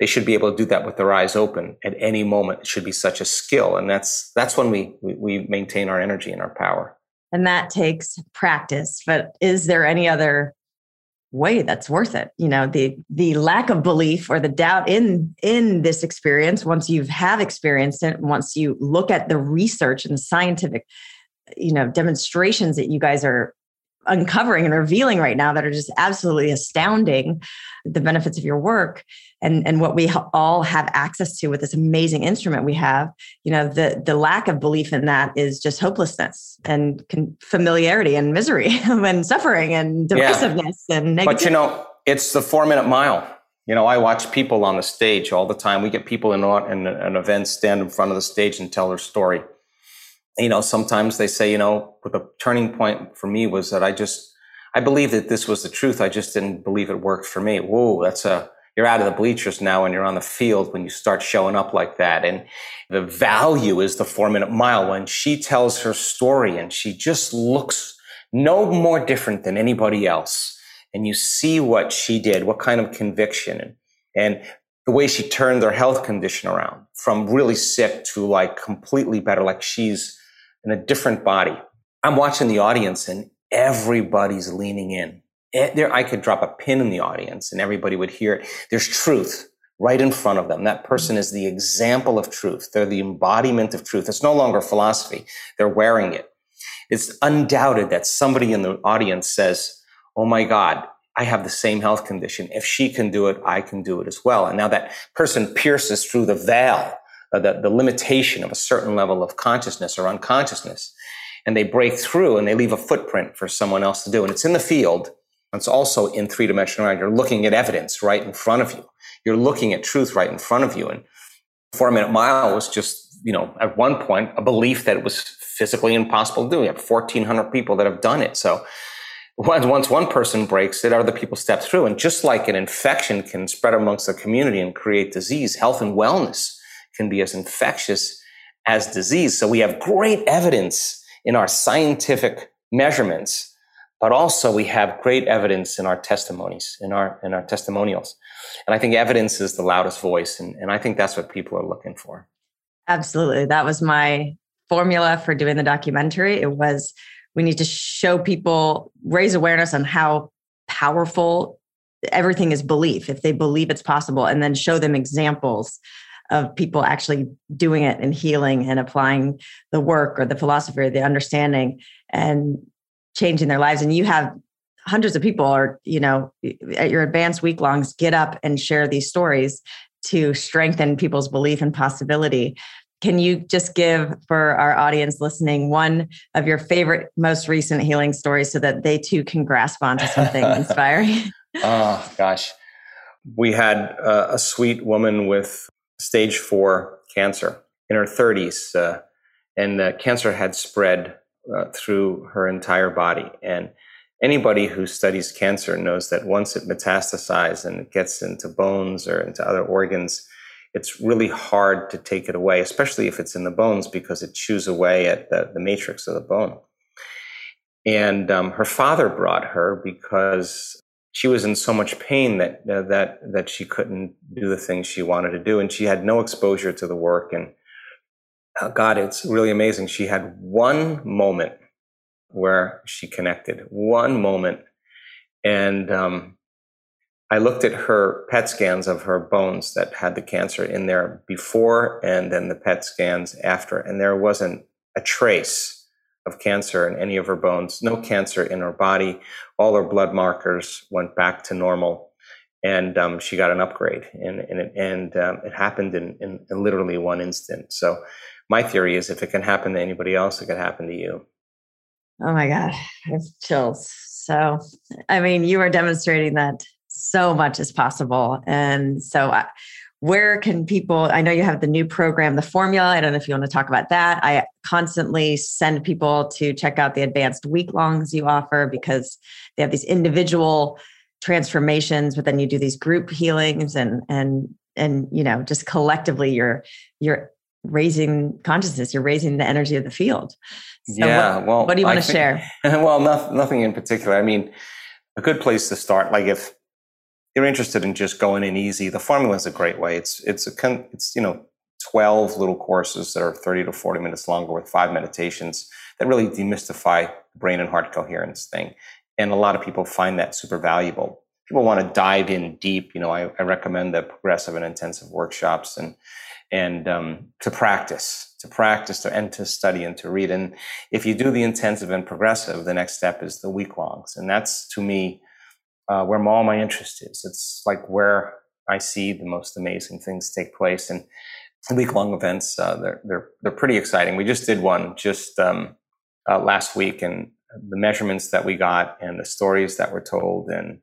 they should be able to do that with their eyes open at any moment. It should be such a skill. And that's, that's when we, we, we maintain our energy and our power. And that takes practice. But is there any other way that's worth it. You know the the lack of belief or the doubt in in this experience once you have experienced it once you look at the research and the scientific you know demonstrations that you guys are uncovering and revealing right now that are just absolutely astounding the benefits of your work and and what we all have access to with this amazing instrument we have you know the the lack of belief in that is just hopelessness and con- familiarity and misery [LAUGHS] and suffering and divisiveness yeah. and negativity. but you know it's the 4 minute mile you know i watch people on the stage all the time we get people in, in an event stand in front of the stage and tell their story you know, sometimes they say, you know, the turning point for me was that I just, I believe that this was the truth. I just didn't believe it worked for me. Whoa, that's a, you're out of the bleachers now and you're on the field when you start showing up like that. And the value is the four minute mile when she tells her story and she just looks no more different than anybody else. And you see what she did, what kind of conviction and, and the way she turned their health condition around from really sick to like completely better, like she's in a different body. I'm watching the audience and everybody's leaning in. Eh, there, I could drop a pin in the audience and everybody would hear it. There's truth right in front of them. That person is the example of truth. They're the embodiment of truth. It's no longer philosophy. They're wearing it. It's undoubted that somebody in the audience says, Oh my God, I have the same health condition. If she can do it, I can do it as well. And now that person pierces through the veil uh, the, the limitation of a certain level of consciousness or unconsciousness. And they break through and they leave a footprint for someone else to do. And it's in the field. It's also in three dimensional reality. You're looking at evidence right in front of you. You're looking at truth right in front of you. And four minute mile was just, you know, at one point, a belief that it was physically impossible to do. We have 1,400 people that have done it. So once one person breaks it, other people step through. And just like an infection can spread amongst the community and create disease, health and wellness can be as infectious as disease. So we have great evidence in our scientific measurements, but also we have great evidence in our testimonies, in our, in our testimonials. And I think evidence is the loudest voice. And, and I think that's what people are looking for. Absolutely. That was my formula for doing the documentary. It was we need to show people, raise awareness on how powerful everything is belief, if they believe it's possible, and then show them examples of people actually doing it and healing and applying the work or the philosophy or the understanding and changing their lives. And you have hundreds of people or you know at your advanced week longs get up and share these stories to strengthen people's belief and possibility. Can you just give for our audience listening one of your favorite most recent healing stories so that they too can grasp onto something [LAUGHS] inspiring? Oh gosh. We had a, a sweet woman with stage four cancer in her 30s. Uh, and the cancer had spread uh, through her entire body. And anybody who studies cancer knows that once it metastasizes and it gets into bones or into other organs, it's really hard to take it away, especially if it's in the bones because it chews away at the, the matrix of the bone. And um, her father brought her because she was in so much pain that uh, that that she couldn't do the things she wanted to do, and she had no exposure to the work. And uh, God, it's really amazing. She had one moment where she connected, one moment, and um, I looked at her PET scans of her bones that had the cancer in there before, and then the PET scans after, and there wasn't a trace of cancer in any of her bones, no cancer in her body. All her blood markers went back to normal. And um, she got an upgrade, and and it, and um, it happened in, in, in literally one instant. So, my theory is, if it can happen to anybody else, it can happen to you. Oh my God, it's chills. So, I mean, you are demonstrating that so much is possible, and so I, where can people i know you have the new program the formula. I don't know if you want to talk about that. I constantly send people to check out the advanced week longs you offer because they have these individual transformations, but then you do these group healings and and and you know just collectively you're you're raising consciousness you're raising the energy of the field. So yeah what, well what do you want to share? [LAUGHS] well nothing, nothing in particular. I mean a good place to start like if you're interested in just going in easy. The formula is a great way. It's it's a it's you know 12 little courses that are 30 to 40 minutes longer with five meditations that really demystify brain and heart coherence thing. And a lot of people find that super valuable. People want to dive in deep, you know, I, I recommend the progressive and intensive workshops and and um, to practice, to practice, to and to study and to read. And if you do the intensive and progressive, the next step is the week longs, and that's to me uh, where all my interest is. It's like where I see the most amazing things take place, and week long events uh, they're they're they're pretty exciting. We just did one just um, uh, last week, and the measurements that we got and the stories that were told and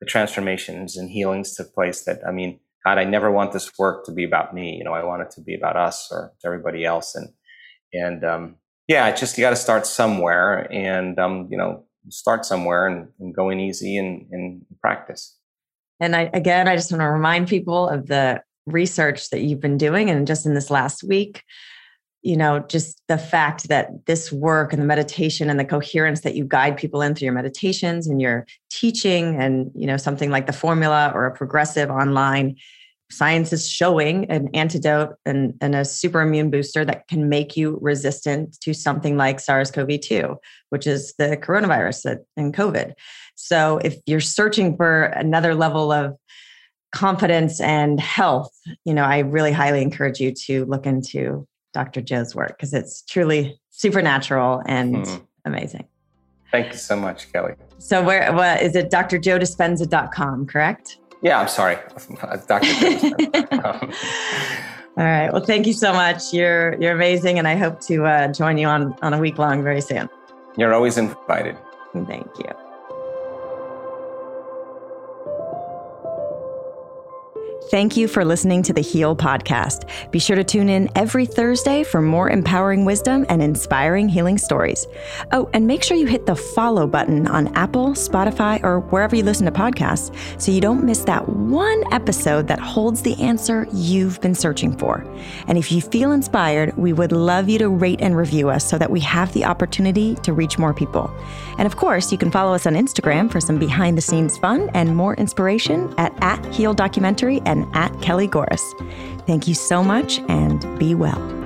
the transformations and healings took place that, I mean, God, I never want this work to be about me. You know, I want it to be about us or everybody else. And, and, um, yeah, just, you got to start somewhere and, um, you know, start somewhere and, and going easy and, and practice. And I, again, I just want to remind people of the research that you've been doing. And just in this last week, you know, just the fact that this work and the meditation and the coherence that you guide people in through your meditations and your teaching and, you know, something like the formula or a progressive online science is showing an antidote and, and a super immune booster that can make you resistant to something like SARS-CoV-2, which is the coronavirus that, and COVID. So if you're searching for another level of confidence and health, you know, I really highly encourage you to look into Dr. Joe's work because it's truly supernatural and mm. amazing. Thank you so much, Kelly. So where what is it drjoedispenza.com, correct? Yeah, I'm sorry. [LAUGHS] Dr. [LAUGHS] All right. Well, thank you so much. You're you're amazing and I hope to uh, join you on on a week long very soon. You're always invited. Thank you. Thank you for listening to the Heal podcast. Be sure to tune in every Thursday for more empowering wisdom and inspiring healing stories. Oh, and make sure you hit the follow button on Apple, Spotify, or wherever you listen to podcasts so you don't miss that one episode that holds the answer you've been searching for. And if you feel inspired, we would love you to rate and review us so that we have the opportunity to reach more people. And of course, you can follow us on Instagram for some behind the scenes fun and more inspiration at, at Heal Documentary and at Kelly Gores. Thank you so much and be well.